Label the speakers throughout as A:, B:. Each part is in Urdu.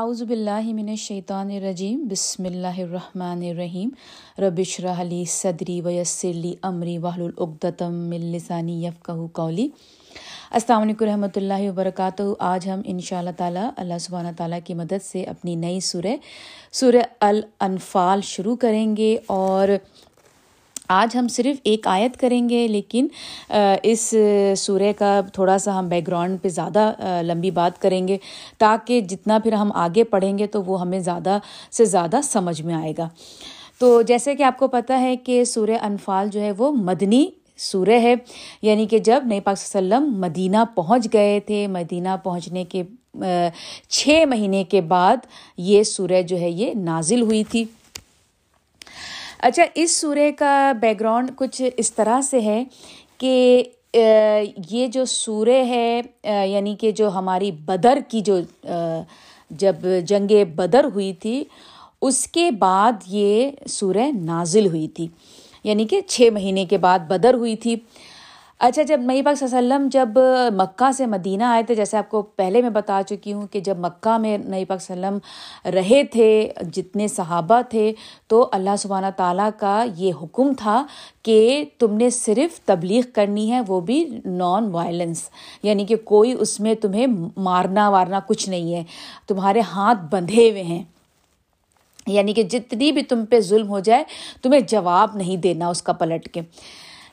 A: اعوذ باللہ من الشیطان الرجیم، بسم اللہ الرحمن الرحیم. ربش رحلی صدری ویسر لی امری وحل العقدتم من لسانی یفقہ قولی. السلام علیکم رحمۃ اللہ وبرکاتہ. آج ہم ان شاء اللہ تعالیٰ اللہ سبحانہ تعالیٰ کی مدد سے اپنی نئی سورہ سورہ الانفال شروع کریں گے اور آج ہم صرف ایک آیت کریں گے، لیکن اس سورہ کا تھوڑا سا ہم بیک گراؤنڈ پہ زیادہ لمبی بات کریں گے، تاکہ جتنا پھر ہم آگے پڑھیں گے تو وہ ہمیں زیادہ سے زیادہ سمجھ میں آئے گا۔ تو جیسے کہ آپ کو پتہ ہے کہ سورہ انفال جو ہے وہ مدنی سورہ ہے یعنی کہ جب نئی پاک وسلم مدینہ پہنچ گئے تھے، مدینہ پہنچنے کے چھ مہینے کے بعد یہ سورہ جو ہے یہ نازل ہوئی تھی۔ اچھا اس سورہ کا بیک گراؤنڈ کچھ اس طرح سے ہے کہ یہ جو سورہ ہے یعنی کہ جو ہماری بدر کی جو جب جنگ بدر ہوئی تھی، اس کے بعد یہ سورہ نازل ہوئی تھی۔ یعنی کہ چھ مہینے کے بعد بدر ہوئی تھی۔ اچھا جب نئی پاک وسلم جب مکہ سے مدینہ آئے تھے، جیسے آپ کو پہلے میں بتا چکی ہوں کہ جب مکہ میں نئی پاک وسلم رہے تھے، جتنے صحابہ تھے، تو اللہ سبحانہ تعالیٰ کا یہ حکم تھا کہ تم نے صرف تبلیغ کرنی ہے، وہ بھی نان وائلنس یعنی کہ کوئی اس میں تمہیں مارنا وارنا کچھ نہیں ہے، تمہارے ہاتھ بندھے ہوئے ہیں۔ یعنی کہ جتنی بھی تم پہ ظلم ہو جائے، تمہیں جواب نہیں دینا اس کا پلٹ کے۔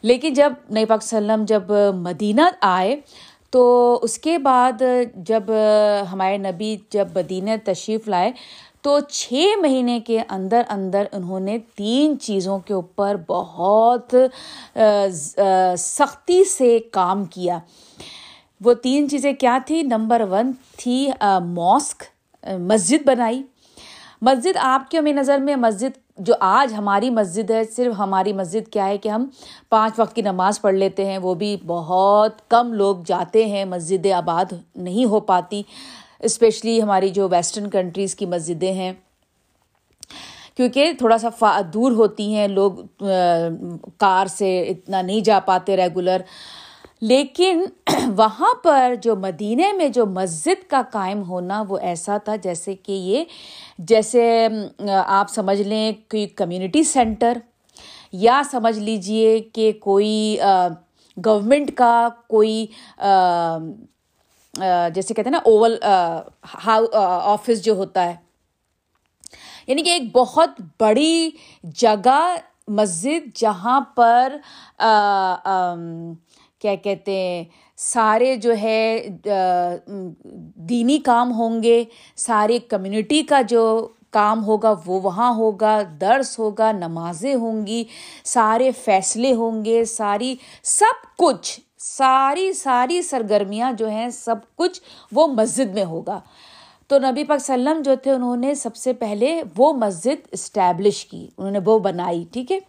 A: لیکن جب نئی پاک وسلم جب مدینہ آئے، تو اس کے بعد جب ہمارے نبی جب مدینہ تشریف لائے، تو چھ مہینے کے اندر اندر انہوں نے تین چیزوں کے اوپر بہت سختی سے کام کیا۔ وہ تین چیزیں کیا تھی؟ نمبر ون تھی ماسک مسجد بنائی۔ مسجد آپ کے نظر میں، مسجد جو آج ہماری مسجد ہے، صرف ہماری مسجد کیا ہے کہ ہم پانچ وقت کی نماز پڑھ لیتے ہیں، وہ بھی بہت کم لوگ جاتے ہیں، مسجد آباد نہیں ہو پاتی اسپیشلی ہماری جو ویسٹرن کنٹریز کی مسجدیں ہیں۔ کیونکہ تھوڑا سا دور ہوتی ہیں، لوگ کار سے اتنا نہیں جا پاتے ریگولر لیکن وہاں پر جو مدینہ میں جو مسجد کا قائم ہونا وہ ایسا تھا جیسے کہ یہ جیسے آپ سمجھ لیں کوئی کمیونٹی سینٹر، یا سمجھ لیجیے کہ کوئی گورمنٹ کا کوئی جیسے کہتے ہیں نا، اوول آفس جو ہوتا ہے۔ یعنی کہ ایک بہت بڑی جگہ مسجد جہاں پر کیا کہتے ہیں، سارے جو ہے دینی کام ہوں گے، سارے کمیونٹی کا جو کام ہوگا وہ وہاں ہوگا، درس ہوگا، نمازیں ہوں گی، سارے فیصلے ہوں گے، ساری، سب کچھ، ساری ساری سرگرمیاں جو ہیں، سب کچھ وہ مسجد میں ہوگا۔ تو نبی پاک وسلم جو تھے، انہوں نے سب سے پہلے وہ مسجد اسٹیبلش کی، انہوں نے وہ بنائی، ٹھیک ہے؟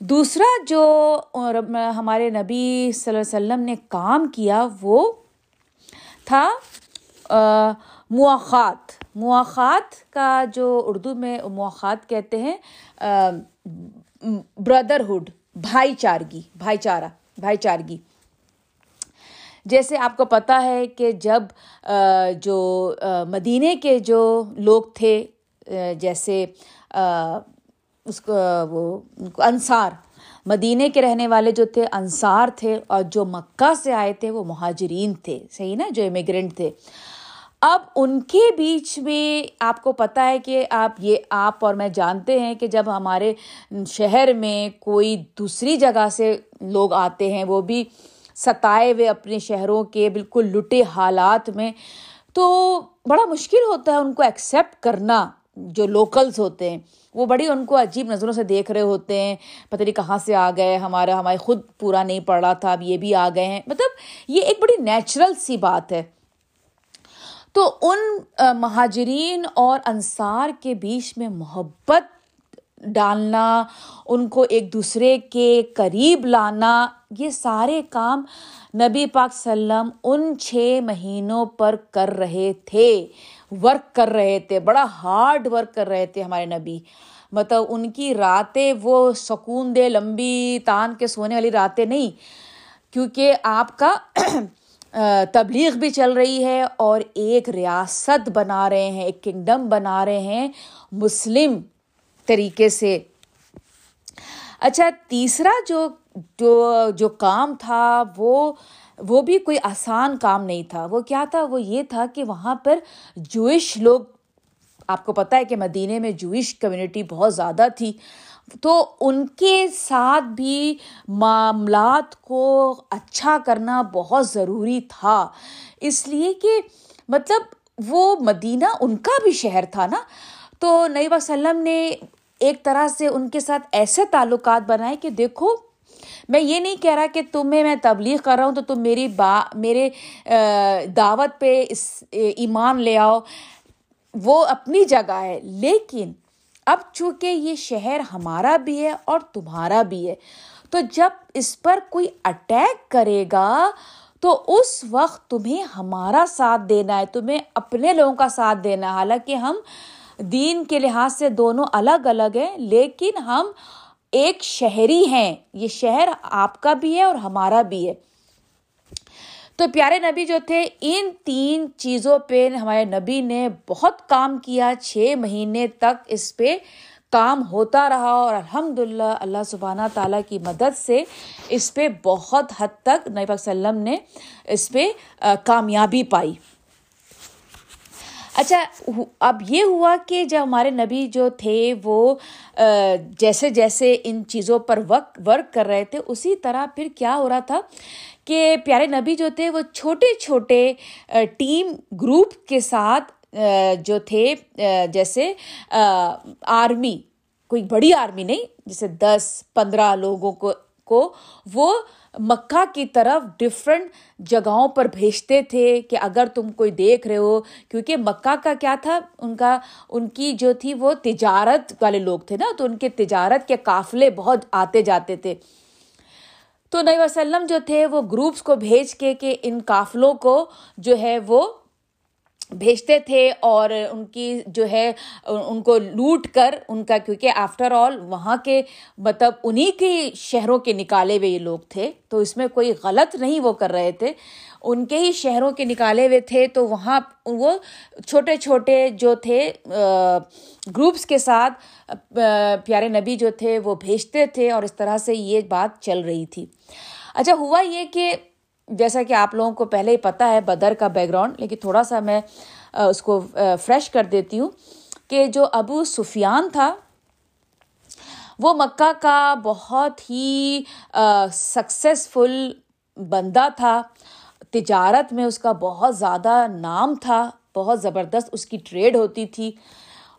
A: دوسرا جو ہمارے نبی صلی اللہ علیہ وسلم نے کام کیا وہ تھا مواخات مواخات کا جو اردو میں مواخات کہتے ہیں بردرہڈ بھائی چارگی بھائی چارہ بھائی چارگی جیسے آپ کو پتہ ہے کہ جب جو مدینے کے جو لوگ تھے جیسے اس کو وہ انصار، مدینے کے رہنے والے جو تھے، انصار تھے اور جو مکہ سے آئے تھے، وہ مہاجرین تھے۔ صحیح نا؟ جو امیگرینٹ تھے۔ اب ان کے بیچ میں آپ کو پتہ ہے کہ آپ یہ آپ اور میں جانتے ہیں کہ جب ہمارے شہر میں کوئی دوسری جگہ سے لوگ آتے ہیں، وہ بھی ستائے ہوئے اپنے شہروں کے بالکل لٹے حالات میں، تو بڑا مشکل ہوتا ہے ان کو ایکسیپٹ کرنا۔ جو لوکلس ہوتے ہیں، وہ بڑی ان کو عجیب نظروں سے دیکھ رہے ہوتے ہیں۔ پتہ نہیں کہاں سے آ گئے، ہمارا، ہمارے خود پورا نہیں پڑ رہا تھا، اب یہ بھی آ گئے ہیں۔ مطلب یہ ایک بڑی نیچرل سی بات ہے۔ تو ان مہاجرین اور انصار کے بیچ میں محبت ڈالنا، ان کو ایک دوسرے کے قریب لانا، یہ سارے کام نبی پاک سلم ان چھ مہینوں پر کر رہے تھے۔ ورک کر رہے تھے، بڑا ہارڈ ورک کر رہے تھے ہمارے نبی۔ مطلب ان کی راتیں وہ سکون دے، لمبی تان کے سونے والی راتیں نہیں، کیونکہ آپ کا تبلیغ بھی چل رہی ہے اور ایک ریاست بنا رہے ہیں، ایک کنگڈم بنا رہے ہیں مسلم طریقے سے۔ اچھا تیسرا جو جو جو کام تھا وہ وہ بھی کوئی آسان کام نہیں تھا۔ وہ کیا تھا؟ وہ یہ تھا کہ وہاں پر جوئش لوگ، آپ کو پتہ ہے کہ مدینہ میں جوئش کمیونٹی بہت زیادہ تھی، تو ان کے ساتھ بھی معاملات کو اچھا کرنا بہت ضروری تھا۔ اس لیے کہ مطلب وہ مدینہ ان کا بھی شہر تھا نا۔ تو نئی وسلم نے ایک طرح سے ان کے ساتھ ایسے تعلقات بنائے کہ دیکھو میں یہ نہیں کہہ رہا کہ تمہیں میں تبلیغ کر رہا ہوں تو تم میری با، میرے دعوت پہ اس ایمان لے آؤ۔ وہ اپنی جگہ ہے، لیکن اب چونکہ یہ شہر ہمارا بھی ہے اور تمہارا بھی ہے، تو جب اس پر کوئی اٹیک کرے گا تو اس وقت تمہیں ہمارا ساتھ دینا ہے، تمہیں اپنے لوگوں کا ساتھ دینا ہے۔ حالانکہ ہم دین کے لحاظ سے دونوں الگ الگ ہیں، لیکن ہم ایک شہری ہیں، یہ شہر آپ کا بھی ہے اور ہمارا بھی ہے۔ تو پیارے نبی جو تھے، ان تین چیزوں پہ ہمارے نبی نے بہت کام کیا۔ چھ مہینے تک اس پہ کام ہوتا رہا اور الحمد للہ اللہ سبحانہ تعالیٰ کی مدد سے اس پہ بہت حد تک نبی وسلم نے اس پہ کامیابی پائی۔ اچھا اب یہ ہوا کہ جب ہمارے نبی جو تھے وہ جیسے جیسے ان چیزوں پر وقت ورک کر رہے تھے، اسی طرح پھر کیا ہو رہا تھا کہ پیارے نبی جو تھے وہ چھوٹے چھوٹے ٹیم گروپ کے ساتھ جو تھے جیسے آرمی، کوئی بڑی آرمی نہیں، جیسے دس، پندرہ لوگوں کو کو وہ مکہ کی طرف ڈفرینٹ جگہوں پر بھیجتے تھے کہ اگر تم کوئی دیکھ رہے ہو، کیونکہ مکہ کا کیا تھا؟ ان کا، ان کی جو تھی وہ تجارت والے لوگ تھے نا، تو ان کے تجارت کے قافلے بہت آتے جاتے تھے۔ تو نئی وسلم جو تھے، وہ گروپس کو بھیج کے کہ ان قافلوں کو جو ہے وہ بھیجتے تھے اور ان کی جو ہے، ان کو لوٹ کر ان کا، کیونکہ آفٹر آل وہاں کے مطلب انہیں کے شہروں کے نکالے ہوئے یہ لوگ تھے۔ تو اس میں کوئی غلط نہیں وہ کر رہے تھے۔ ان کے ہی شہروں کے نکالے ہوئے تھے۔ تو وہاں وہ چھوٹے چھوٹے جو تھے گروپس کے ساتھ پیارے نبی جو تھے وہ بھیجتے تھے اور اس طرح سے یہ بات چل رہی تھی۔ اچھا ہوا یہ کہ جیسا کہ آپ لوگوں کو پہلے ہی پتہ ہے بدر کا بیک گراؤنڈ لیکن تھوڑا سا میں اس کو فریش کر دیتی ہوں کہ جو ابو سفیان تھا، وہ مکہ کا بہت ہی سکسیزفل بندہ تھا۔ تجارت میں اس کا بہت زیادہ نام تھا، بہت زبردست اس کی ٹریڈ ہوتی تھی۔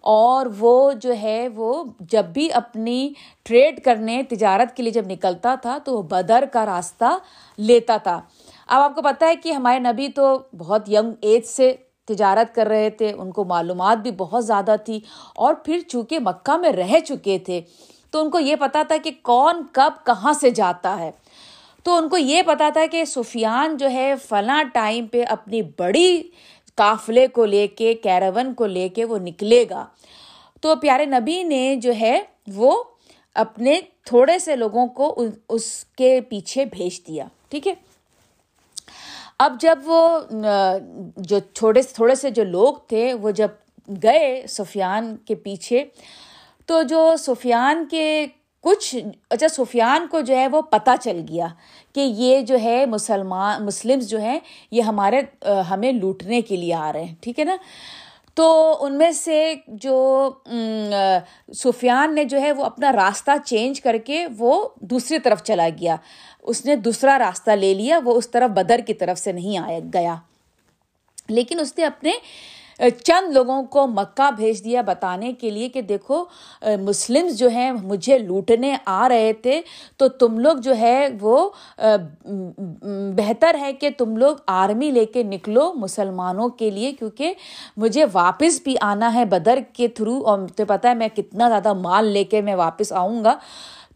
A: اور وہ جو ہے، وہ جب بھی اپنی ٹریڈ کرنے، تجارت کے لیے جب نکلتا تھا، تو وہ بدر کا راستہ لیتا تھا۔ اب آپ کو پتہ ہے کہ ہمارے نبی تو بہت ینگ ایج سے تجارت کر رہے تھے، ان کو معلومات بھی بہت زیادہ تھی، اور پھر چونکہ مکہ میں رہ چکے تھے، تو ان کو یہ پتا تھا کہ کون کب کہاں سے جاتا ہے۔ تو ان کو یہ پتا تھا کہ سفیان جو ہے، فلاں ٹائم پہ اپنی بڑی قافلے کو لے کے، کیرون کو لے کے وہ نکلے گا۔ تو پیارے نبی نے جو ہے، وہ اپنے تھوڑے سے لوگوں کو اس کے پیچھے بھیج دیا۔ ٹھیک ہے؟ اب جب وہ جو چھوٹے تھوڑے سے جو لوگ تھے، وہ جب گئے سفیان کے پیچھے، تو جو سفیان کے کچھ اچھا سفیان کو جو ہے وہ پتہ چل گیا کہ یہ جو ہے مسلمان مسلمس جو ہیں، یہ ہمارے ہمیں لوٹنے کے لیے آ رہے ہیں، ٹھیک ہے نا؟ تو ان میں سے جو سفیان نے جو ہے وہ اپنا راستہ چینج کر کے وہ دوسری طرف چلا گیا۔ اس نے دوسرا راستہ لے لیا، وہ اس طرف بدر کی طرف سے نہیں آیا، گیا۔ لیکن اس نے اپنے چند لوگوں کو مکہ بھیج دیا بتانے کے لیے کہ دیکھو مسلمس جو ہیں، مجھے لوٹنے آ رہے تھے، تو تم لوگ جو ہے، وہ بہتر ہے کہ تم لوگ آرمی لے کے نکلو مسلمانوں کے لیے، کیونکہ مجھے واپس بھی آنا ہے بدر کے تھرو۔ اور مجھے پتہ ہے میں کتنا زیادہ مال لے کے میں واپس آؤں گا۔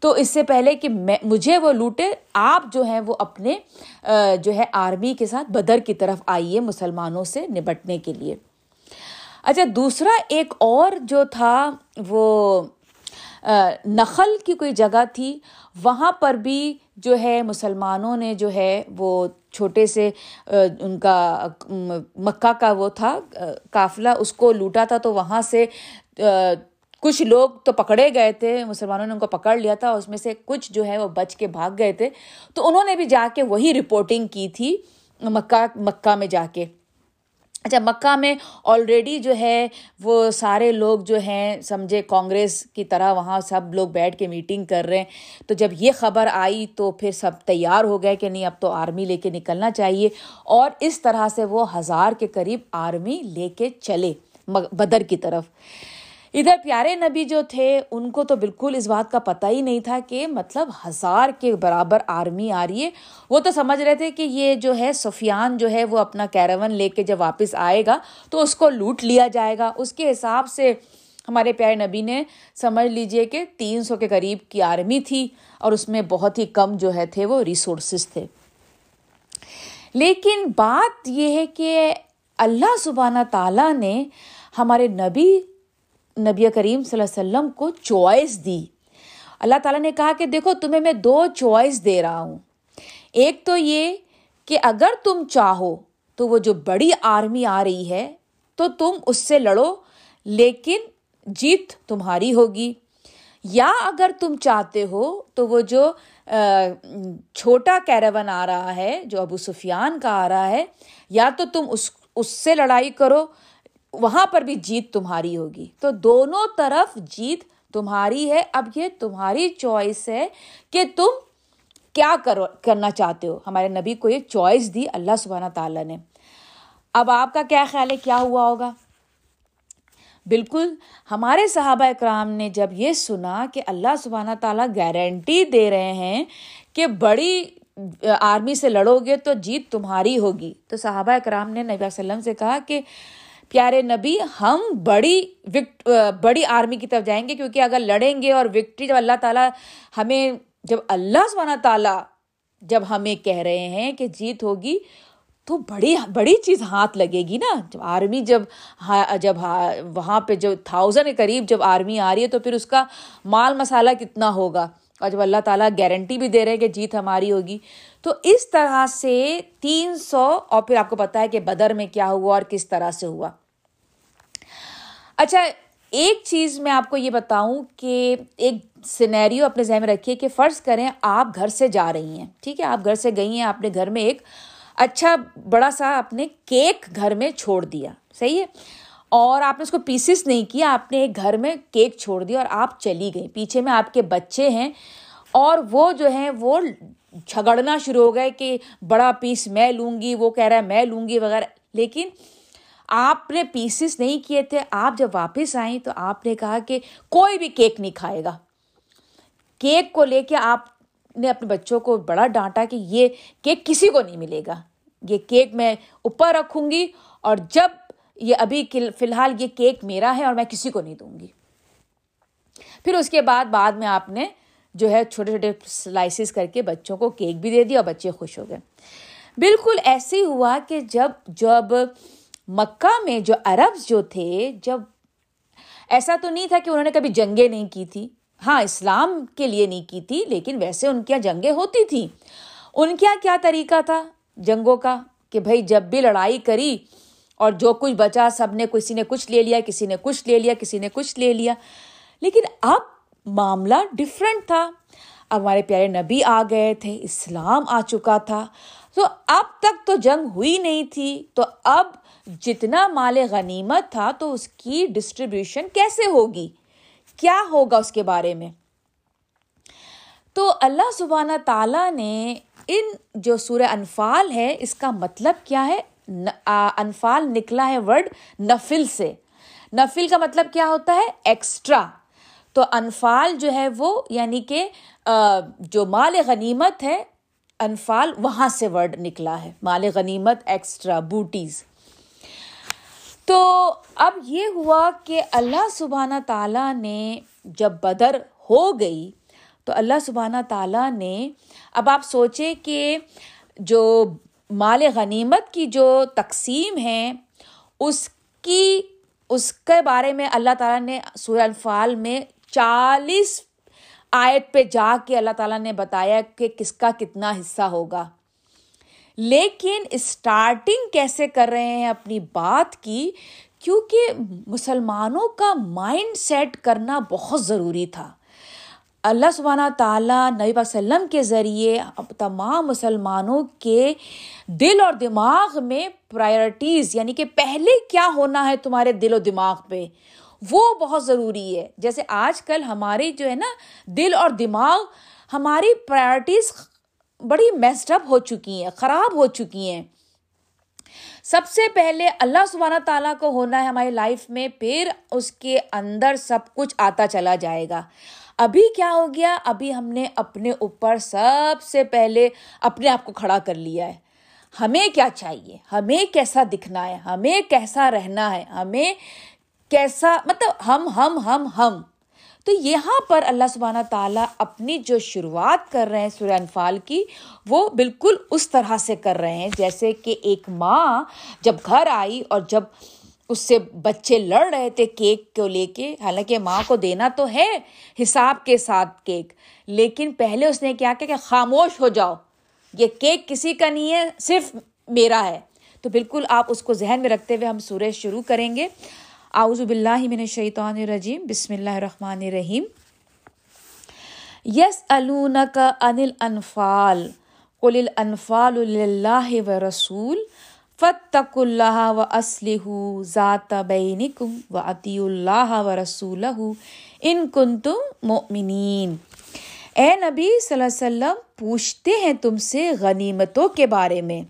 A: تو اس سے پہلے کہ میں مجھے وہ لوٹے، آپ جو ہیں وہ اپنے جو ہے آرمی کے ساتھ بدر کی طرف آئیے مسلمانوں سے نبٹنے کے لیے۔ اچھا دوسرا ایک اور جو تھا، وہ نخل کی کوئی جگہ تھی، وہاں پر بھی جو ہے مسلمانوں نے جو ہے وہ چھوٹے سے ان کا مکہ کا وہ تھا قافلہ اس کو لوٹا تھا، تو وہاں سے کچھ لوگ تو پکڑے گئے تھے، مسلمانوں نے ان کو پکڑ لیا تھا، اس میں سے کچھ جو ہے وہ بچ کے بھاگ گئے تھے۔ تو انہوں نے بھی جا کے وہی رپورٹنگ کی تھی مکہ مکہ میں جا کے۔ اچھا مکہ میں آلریڈی جو ہے وہ سارے لوگ جو ہیں، سمجھے کانگریس کی طرح وہاں سب لوگ بیٹھ کے میٹنگ کر رہے ہیں۔ تو جب یہ خبر آئی تو پھر سب تیار ہو گئے کہ نہیں، اب تو آرمی لے کے نکلنا چاہیے۔ اور اس طرح سے وہ ہزار کے قریب آرمی لے کے چلے بدر کی طرف۔ ادھر پیارے نبی جو تھے، ان کو تو بالکل اس بات کا پتہ ہی نہیں تھا کہ مطلب ہزار کے برابر آرمی آ رہی ہے۔ وہ تو سمجھ رہے تھے کہ یہ جو ہے، سفیان جو ہے، وہ اپنا کیراون لے کے جب واپس آئے گا تو اس کو لوٹ لیا جائے گا۔ اس کے حساب سے ہمارے پیارے نبی نے سمجھ لیجیے کہ تین سو کے قریب کی آرمی تھی اور اس میں بہت ہی کم جو ہے تھے وہ ریسورسز تھے۔ لیکن بات یہ ہے کہ اللہ سبحانہ تعالیٰ نے ہمارے نبی نبی کریم صلی اللہ علیہ وسلم کو چوائس دی۔ اللہ تعالیٰ نے کہا کہ دیکھو، تمہیں میں دو چوائس دے رہا ہوں۔ ایک تو یہ کہ اگر تم چاہو تو وہ جو بڑی آرمی آ رہی ہے، تو تم اس سے لڑو، لیکن جیت تمہاری ہوگی۔ یا اگر تم چاہتے ہو تو وہ جو چھوٹا کیراون آ رہا ہے، جو ابو سفیان کا آ رہا ہے، یا تو تم اس اس سے لڑائی کرو وہاں پر بھی جیت تمہاری ہوگی۔ تو دونوں طرف جیت تمہاری ہے۔ اب یہ تمہاری چوائس ہے کہ تم کیا کرو کرنا چاہتے ہو۔ ہمارے نبی کو یہ چوائس دی اللہ سبحانہ تعالیٰ نے۔ اب آپ کا کیا خیال ہے؟ کیا ہوا ہوگا؟ بالکل، ہمارے صحابہ اکرام نے جب یہ سنا کہ اللہ سبحانہ تعالیٰ گارنٹی دے رہے ہیں کہ بڑی آرمی سے لڑو گے تو جیت تمہاری ہوگی۔ تو صحابہ اکرام نے نبی وسلم سے کہا کہ پیارے نبی، ہم بڑی وکٹ، بڑی آرمی کی طرف جائیں گے، کیونکہ اگر لڑیں گے اور وکٹری جب اللہ تعالیٰ ہمیں، جب اللہ سبحانہ تعالیٰ جب ہمیں کہہ رہے ہیں کہ جیت ہوگی، تو بڑی بڑی چیز ہاتھ لگے گی نا۔ جب آرمی جب جب وہاں پہ جو تھاؤزنڈ کے قریب جب آرمی آ رہی ہے، تو پھر اس کا مال مسالہ کتنا ہوگا؟ اور جب اللہ تعالیٰ گارنٹی بھی دے رہے ہیں کہ جیت ہماری ہوگی، تو اس طرح سے تین سو اور پھر آپ کو پتا ہے کہ بدر میں کیا ہوا اور کس طرح سے ہوا۔ اچھا ایک چیز میں آپ کو یہ بتاؤں کہ ایک سینیریو اپنے ذہن میں رکھیے کہ فرض کریں آپ گھر سے جا رہی ہیں، ٹھیک ہے؟ آپ گھر سے گئی ہیں، آپ نے گھر میں ایک اچھا بڑا سا اپنے کیک گھر میں چھوڑ دیا، صحیح ہے؟ اور آپ نے اس کو پیسز نہیں کیا، آپ نے ایک گھر میں کیک چھوڑ دیا اور آپ چلی گئی پیچھے میں آپ کے بچے ہیں اور وہ جو ہیں وہ جھگڑنا شروع ہو گئے کہ بڑا پیس میں لوں گی، وہ کہہ رہا ہے میں لوں گی وغیرہ۔ لیکن آپ نے پیسز نہیں کیے تھے، آپ جب واپس آئیں تو آپ نے کہا کہ کوئی بھی کیک نہیں کھائے گا۔ کیک کو لے کے آپ نے اپنے بچوں کو بڑا ڈانٹا کہ یہ کیک کسی کو نہیں ملے گا۔ یہ کیک میں اوپر رکھوں گی اور جب یہ ابھی فی الحال یہ کیک میرا ہے اور میں کسی کو نہیں دوں گی۔ پھر اس کے بعد بعد میں آپ نے جو ہے چھوٹے چھوٹے سلائسیز کر کے بچوں کو کیک بھی دے دیا اور بچے خوش ہو گئے۔ بالکل ایسے ہی ہوا کہ جب جب مکہ میں جو عرب جو تھے، جب ایسا تو نہیں تھا کہ انہوں نے کبھی جنگیں نہیں کی تھی۔ ہاں اسلام کے لیے نہیں کی تھی، لیکن ویسے ان کے یہاں جنگیں ہوتی تھیں۔ ان کے یہاں کیا طریقہ تھا جنگوں کا؟ کہ بھائی، جب بھی لڑائی کری اور جو کچھ بچا، سب نے کسی نے کچھ لے لیا، کسی نے کچھ لے لیا، کسی نے کچھ لے لیا۔ لیکن اب معاملہ ڈفرینٹ تھا۔ اب ہمارے پیارے نبی آ گئے تھے، اسلام آ چکا تھا۔ تو اب تک تو جنگ ہوئی نہیں تھی۔ تو اب جتنا مال غنیمت تھا تو اس کی ڈسٹریبیوشن کیسے ہوگی؟ کیا ہوگا اس کے بارے میں؟ تو اللہ سبحانہ تعالیٰ نے ان جو سورہ انفال ہے، اس کا مطلب کیا ہے؟ انفال نکلا ہے ورڈ نفل سے۔ نفل کا مطلب کیا ہوتا ہے؟ ایکسٹرا تو انفال جو ہے وہ یعنی کہ جو مال غنیمت ہے، انفال وہاں سے ورڈ نکلا ہے۔ مال غنیمت ایکسٹرا بوٹیز تو اب یہ ہوا کہ اللہ سبحانہ تعالیٰ نے جب بدر ہو گئی، تو اللہ سبحانہ تعالیٰ نے اب آپ سوچیں کہ جو مال غنیمت کی جو تقسیم ہے، اس کی، اس کے بارے میں اللہ تعالیٰ نے سورہ الفال میں چالیس آیت پہ جا کے اللہ تعالیٰ نے بتایا کہ کس کا کتنا حصہ ہوگا۔ لیکن اسٹارٹنگ کیسے کر رہے ہیں اپنی بات کی؟ کیونکہ مسلمانوں کا مائنڈ سیٹ کرنا بہت ضروری تھا۔ اللہ سبحانہ تعالیٰ نبی وسلم کے ذریعے تمام مسلمانوں کے دل اور دماغ میں پرائرٹیز یعنی کہ پہلے کیا ہونا ہے تمہارے دل و دماغ پہ، وہ بہت ضروری ہے۔ جیسے آج کل ہماری جو ہے نا دل اور دماغ، ہماری پرائرٹیز بڑی میسڈ اپ ہو چکی ہیں، خراب ہو چکی ہیں۔ سب سے پہلے اللہ سبحانہ تعالیٰ کو ہونا ہے ہماری لائف میں، پھر اس کے اندر سب کچھ آتا چلا جائے گا۔ ابھی کیا ہو گیا؟ ابھی ہم نے اپنے اوپر سب سے پہلے اپنے آپ کو کھڑا کر لیا ہے۔ ہمیں کیا چاہیے؟ ہمیں کیسا دکھنا ہے؟ ہمیں کیسا رہنا ہے؟ ہمیں کیسا مطلب ہم ہم ہم ہم۔ تو یہاں پر اللہ سبحانہ تعالیٰ اپنی جو شروعات کر رہے ہیں سورہ انفال کی، وہ بالکل اس طرح سے کر رہے ہیں، جیسے کہ ایک ماں جب گھر آئی اور جب اس سے بچے لڑ رہے تھے کیک کو لے کے، حالانکہ ماں کو دینا تو ہے حساب کے ساتھ کیک، لیکن پہلے اس نے کیا کہ خاموش ہو جاؤ، یہ کیک کسی کا نہیں ہے، صرف میرا ہے۔ تو بالکل آپ اس کو ذہن میں رکھتے ہوئے ہم سورج شروع کریں گے۔ اعوذ باللہ من الشیطان الرجیم، بسم اللہ الرحمن الرحیم۔ یس الونک ان الانفال، قل الانفال للہ و رسول فتق اللہ و اسلح ذات بینکم و عطی اللہ و رسول ان کنتم مؤمنین۔ اے نبی صلی اللہ علیہ وسلم، پوچھتے ہیں تم سے غنیمتوں کے بارے میں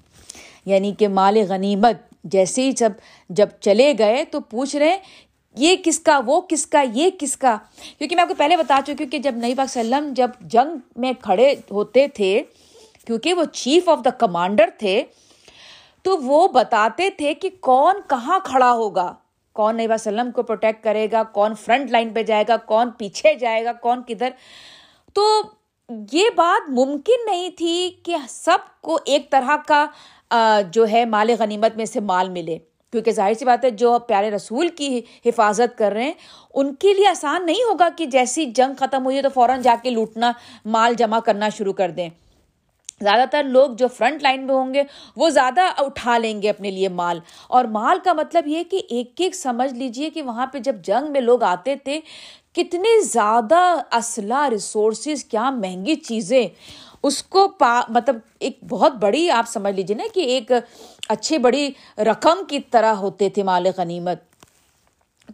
A: یعنی کہ مال غنیمت جیسے ہی جب جب چلے گئے تو پوچھ رہے یہ کس کا وہ کس کا یہ کس کا کیونکہ میں آپ کو پہلے بتا چکی ہوں کہ جب نئی پاک وسلم جب جنگ میں کھڑے ہوتے تھے، کیونکہ وہ چیف آف دا کمانڈر تھے، تو وہ بتاتے تھے کہ کون کہاں کھڑا ہوگا۔ کون نئی وسلم کو پروٹیکٹ کرے گا، کون فرنٹ لائن پہ جائے گا، کون پیچھے جائے گا، کون کدھر۔ تو یہ بات ممکن نہیں تھی کہ سب کو ایک طرح کا جو ہے مال غنیمت میں سے مال ملے۔ کیونکہ ظاہر سی بات ہے، جو پیارے رسول کی حفاظت کر رہے ہیں، ان کے لیے آسان نہیں ہوگا کہ جیسی جنگ ختم ہوئی ہے تو فوراً جا کے لوٹنا، مال جمع کرنا شروع کر دیں۔ زیادہ تر لوگ جو فرنٹ لائن میں ہوں گے، وہ زیادہ اٹھا لیں گے اپنے لیے مال۔ اور مال کا مطلب یہ کہ ایک ایک سمجھ لیجیے کہ وہاں پہ جب جنگ میں لوگ آتے تھے، کتنے زیادہ اسلحہ ریسورسز، کیا مہنگی چیزیں۔ اس کو پا مطلب ایک بہت بڑی آپ سمجھ لیجیے نا کہ ایک اچھی بڑی رقم کی طرح ہوتے تھے مال غنیمت۔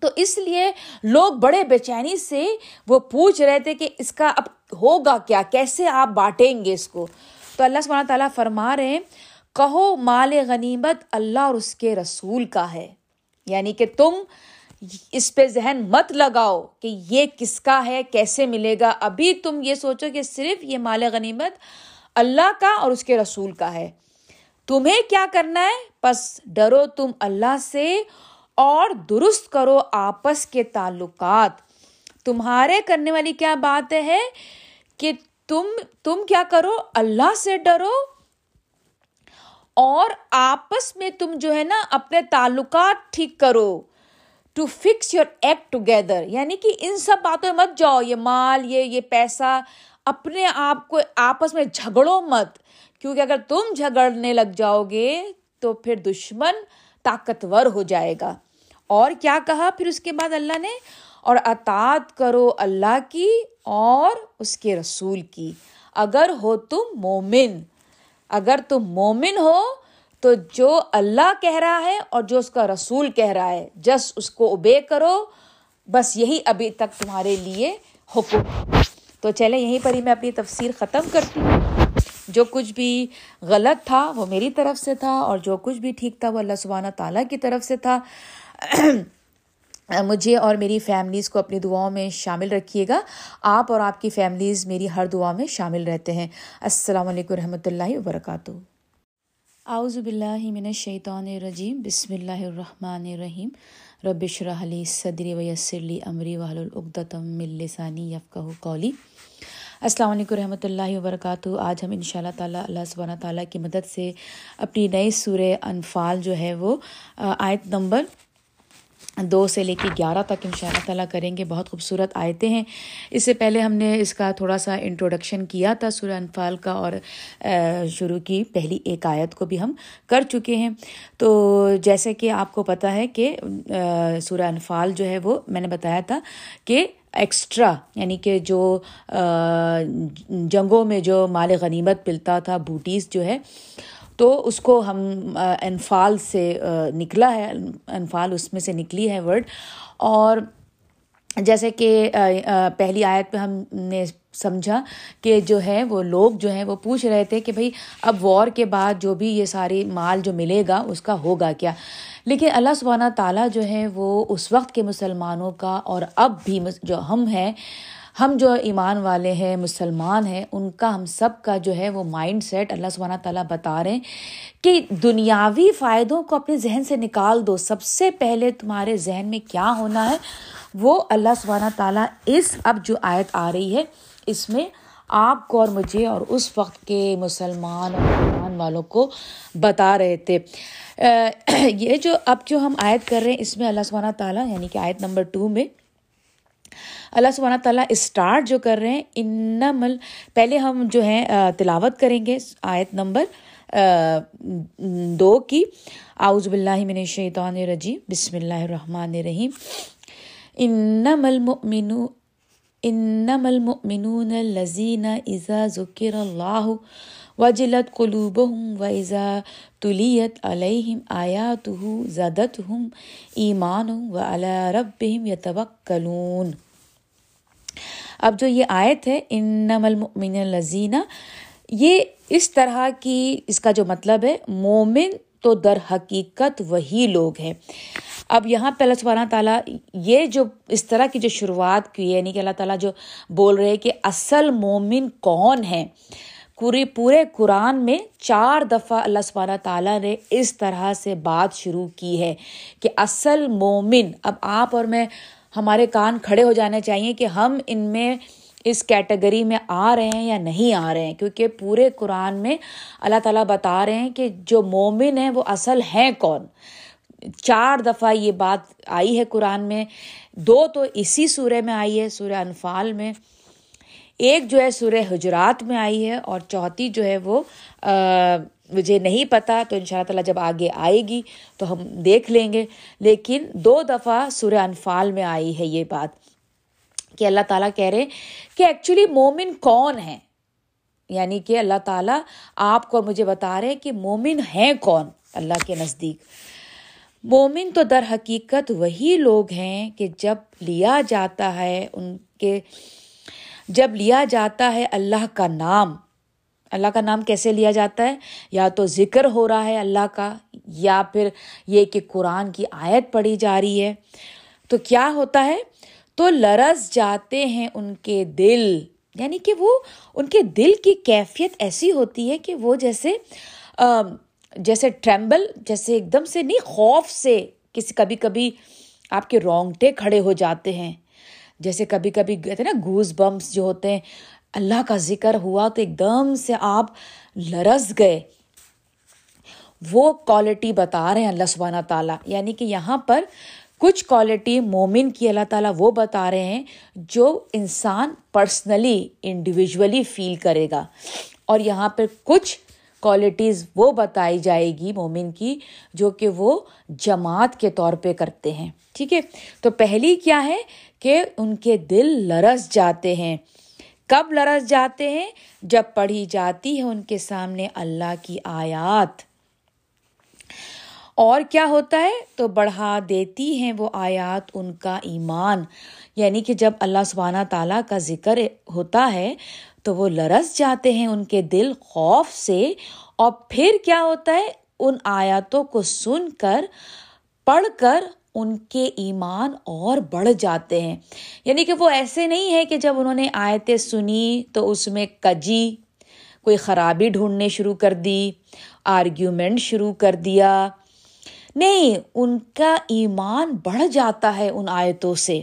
A: تو اس لیے لوگ بڑے بے چینی سے وہ پوچھ رہے تھے کہ اس کا اب ہوگا کیا، کیسے آپ بانٹیں گے اس کو؟ تو اللہ سبحانہ تعالیٰ فرما رہے ہیں، کہو مال غنیمت اللہ اور اس کے رسول کا ہے۔ یعنی کہ تم اس پہ ذہن مت لگاؤ کہ یہ کس کا ہے، کیسے ملے گا۔ ابھی تم یہ سوچو کہ صرف یہ مال غنیمت اللہ کا اور اس کے رسول کا ہے۔ تمہیں کیا کرنا ہے؟ بس ڈرو تم اللہ سے اور درست کرو آپس کے تعلقات۔ تمہارے کرنے والی کیا بات ہے کہ تم تم کیا کرو؟ اللہ سے ڈرو اور آپس میں تم جو ہے نا اپنے تعلقات ٹھیک کرو۔ To fix your act together یعنی کہ ان سب باتوں میں مت جاؤ، یہ مال، یہ یہ پیسہ، اپنے آپ کو آپس میں جھگڑو مت۔ کیونکہ اگر تم جھگڑنے لگ جاؤ گے تو پھر دشمن طاقتور ہو جائے گا۔ اور کیا کہا پھر اس کے بعد اللہ نے؟ اور اطاعت کرو اللہ کی اور اس کے رسول کی۔ اگر ہو تم مومن، اگر تم مومن ہو تو جو اللہ کہہ رہا ہے اور جو اس کا رسول کہہ رہا ہے، جس اس کو اوبے کرو، بس یہی ابھی تک تمہارے لیے حکم۔ تو چلے یہیں پر ہی میں اپنی تفسیر ختم کرتی ہوں۔ جو کچھ بھی غلط تھا، وہ میری طرف سے تھا، اور جو کچھ بھی ٹھیک تھا، وہ اللہ سبحانہ تعالیٰ کی طرف سے تھا۔ مجھے اور میری فیملیز کو اپنی دعاؤں میں شامل رکھیے گا۔ آپ اور آپ کی فیملیز میری ہر دعا میں شامل رہتے ہیں۔ السلام علیکم رحمۃ اللہ وبرکاتہ۔ اعوذ باللہ من الشیطان الرجیم، بسم اللہ الرحمن الرحیم. ربش رحلی صدری ویسرلی امری وحل من لسانی یفقہ قولی. السلام علیکم رحمۃ اللہ وبرکاتہ. آج ہم ان شاء اللہ تعالیٰ اللہ سبحانہ تعالیٰ کی مدد سے اپنی نئی سورہ انفال جو ہے وہ آیت نمبر دو سے لے کے گیارہ تک ان شاء اللہ تعالیٰ کریں گے، بہت خوبصورت آیتیں ہیں۔ اس سے پہلے ہم نے اس کا تھوڑا سا انٹروڈکشن کیا تھا سورہ انفال کا اور شروع کی پہلی ایک آیت کو بھی ہم کر چکے ہیں۔ تو جیسے کہ آپ کو پتہ ہے کہ سورہ انفال جو ہے وہ میں نے بتایا تھا کہ ایکسٹرا یعنی کہ جو جنگوں میں جو مال غنیمت ملتا تھا بوٹیز جو ہے تو اس کو ہم انفال سے نکلا ہے، انفال اس میں سے نکلی ہے ورڈ۔ اور جیسے کہ پہلی آیت پہ ہم نے سمجھا کہ جو ہے وہ لوگ جو ہیں وہ پوچھ رہے تھے کہ بھائی اب وار کے بعد جو بھی یہ ساری مال جو ملے گا اس کا ہوگا کیا؟ لیکن اللہ سبحانہ تعالیٰ جو ہے وہ اس وقت کے مسلمانوں کا اور اب بھی جو ہم ہیں ہم جو ایمان والے ہیں، مسلمان ہیں، ان کا ہم سب کا جو ہے وہ مائنڈ سیٹ اللہ سبحانہ تعالیٰ بتا رہے ہیں کہ دنیاوی فائدوں کو اپنے ذہن سے نکال دو۔ سب سے پہلے تمہارے ذہن میں کیا ہونا ہے؟ وہ اللہ سبحانہ تعالیٰ اس اب جو آیت آ رہی ہے، اس میں آپ کو اور مجھے اور اس وقت کے مسلمان اور ایمان والوں کو بتا رہے تھے۔ یہ جو اب جو ہم آیت کر رہے ہیں، اس میں اللہ سبحانہ تعالیٰ یعنی کہ آیت نمبر ٹو میں اللہ سبحانہ تعالیٰ اسٹارٹ جو کر رہے ہیں ان مل پہلے ہم جو ہیں تلاوت کریں گے آیت نمبر دو کی۔ آؤز بلّہ من الشیطان الرجیم، بسم اللہ الرحمن الرحیم۔ انم المؤمن انم المؤمنون الذین اذا ذکر اللہ وجلت قلوبهم واذا تلیت علیہم آیاتہ زدتہم ایمان وعلی ربہم یتوکلون۔ اب جو یہ آیت ہے ان نمل لذینہ یہ اس طرح کی اس کا جو مطلب ہے، مومن تو در حقیقت وہی لوگ ہیں۔ اب یہاں پہ اللہ سبحانہ تعالیٰ یہ جو اس طرح کی جو شروعات کی ہے یعنی کہ اللہ تعالیٰ جو بول رہے کہ اصل مومن کون ہے پورے پورے قرآن میں چار دفعہ اللہ سبحانہ تعالیٰ نے اس طرح سے بات شروع کی ہے کہ اصل مومن، اب آپ اور میں ہمارے کان کھڑے ہو جانے چاہیے کہ ہم ان میں اس کیٹیگری میں آ رہے ہیں یا نہیں آ رہے ہیں، کیونکہ پورے قرآن میں اللہ تعالیٰ بتا رہے ہیں کہ جو مومن ہیں وہ اصل ہیں کون۔ چار دفعہ یہ بات آئی ہے قرآن میں، دو تو اسی سورہ میں آئی ہے، سورہ انفال میں۔ ایک جو ہے سورہ حجرات میں آئی ہے اور چوتھی جو ہے وہ مجھے نہیں پتہ تو ان شاء اللہ تعالیٰ جب آگے آئے گی تو ہم دیکھ لیں گے۔ لیکن دو دفعہ سورہ انفال میں آئی ہے یہ بات کہ اللہ تعالیٰ کہہ رہے کہ ایکچولی مومن کون ہے یعنی کہ اللہ تعالیٰ آپ کو مجھے بتا رہے کہ مومن ہیں کون اللہ کے نزدیک۔ مومن تو در حقیقت وہی لوگ ہیں کہ جب لیا جاتا ہے ان کے جب لیا جاتا ہے اللہ کا نام اللہ کا نام کیسے لیا جاتا ہے؟ یا تو ذکر ہو رہا ہے اللہ کا، یا پھر یہ کہ قرآن کی آیت پڑھی جا رہی ہے۔ تو کیا ہوتا ہے؟ تو لرز جاتے ہیں ان کے دل۔ یعنی کہ وہ ان کے دل کی کیفیت ایسی ہوتی ہے کہ وہ جیسے جیسے ٹریمبل، جیسے ایک دم سے نہیں، خوف سے کسی، کبھی کبھی آپ کے رونگٹے کھڑے ہو جاتے ہیں۔ جیسے کبھی کبھی، کہتے ہیں نا گوز بمس جو ہوتے ہیں۔ اللہ کا ذکر ہوا تو ایک دم سے آپ لرز گئے۔ وہ کوالٹی بتا رہے ہیں اللہ سبحانہ تعالیٰ۔ یعنی کہ یہاں پر کچھ کوالٹی مومن کی اللہ تعالیٰ وہ بتا رہے ہیں جو انسان پرسنلی انڈیویژلی فیل کرے گا۔ اور یہاں پہ کچھ کوالٹیز وہ بتائی جائے گی مومن کی جو کہ وہ جماعت کے طور پہ کرتے ہیں۔ ٹھیک ہے؟ تو پہلی کیا ہے کہ ان کے دل لرس جاتے ہیں۔ کب لرس جاتے ہیں؟ جب پڑھی جاتی ہے ان کے سامنے اللہ کی آیات۔ اور کیا ہوتا ہے؟ تو بڑھا دیتی ہیں وہ آیات ان کا ایمان۔ یعنی کہ جب اللہ سبحانہ تعالیٰ کا ذکر ہوتا ہے، تو وہ لرس جاتے ہیں ان کے دل خوف سے۔ اور پھر کیا ہوتا ہے؟ ان آیاتوں کو سن کر، پڑھ کر ان کے ایمان اور بڑھ جاتے ہیں۔ یعنی کہ وہ ایسے نہیں ہے کہ جب انہوں نے آیتیں سنی تو اس میں کجی، کوئی خرابی ڈھونڈنے شروع کر دی آرگیومنٹ شروع کر دیا۔ نہیں، ان کا ایمان بڑھ جاتا ہے ان آیتوں سے۔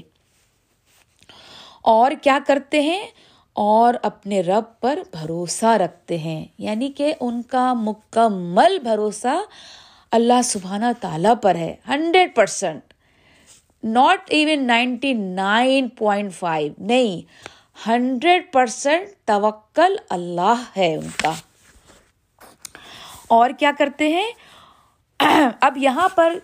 A: اور کیا کرتے ہیں؟ اور اپنے رب پر بھروسہ رکھتے ہیں۔ یعنی کہ ان کا مکمل بھروسہ اللہ سبحانہ تعالیٰ پر ہے، hundred percent not even ninety nine point five نہیں، ہنڈریڈ پرسینٹ توکل اللہ ہے ان کا۔ اور کیا کرتے ہیں؟ اب یہاں پر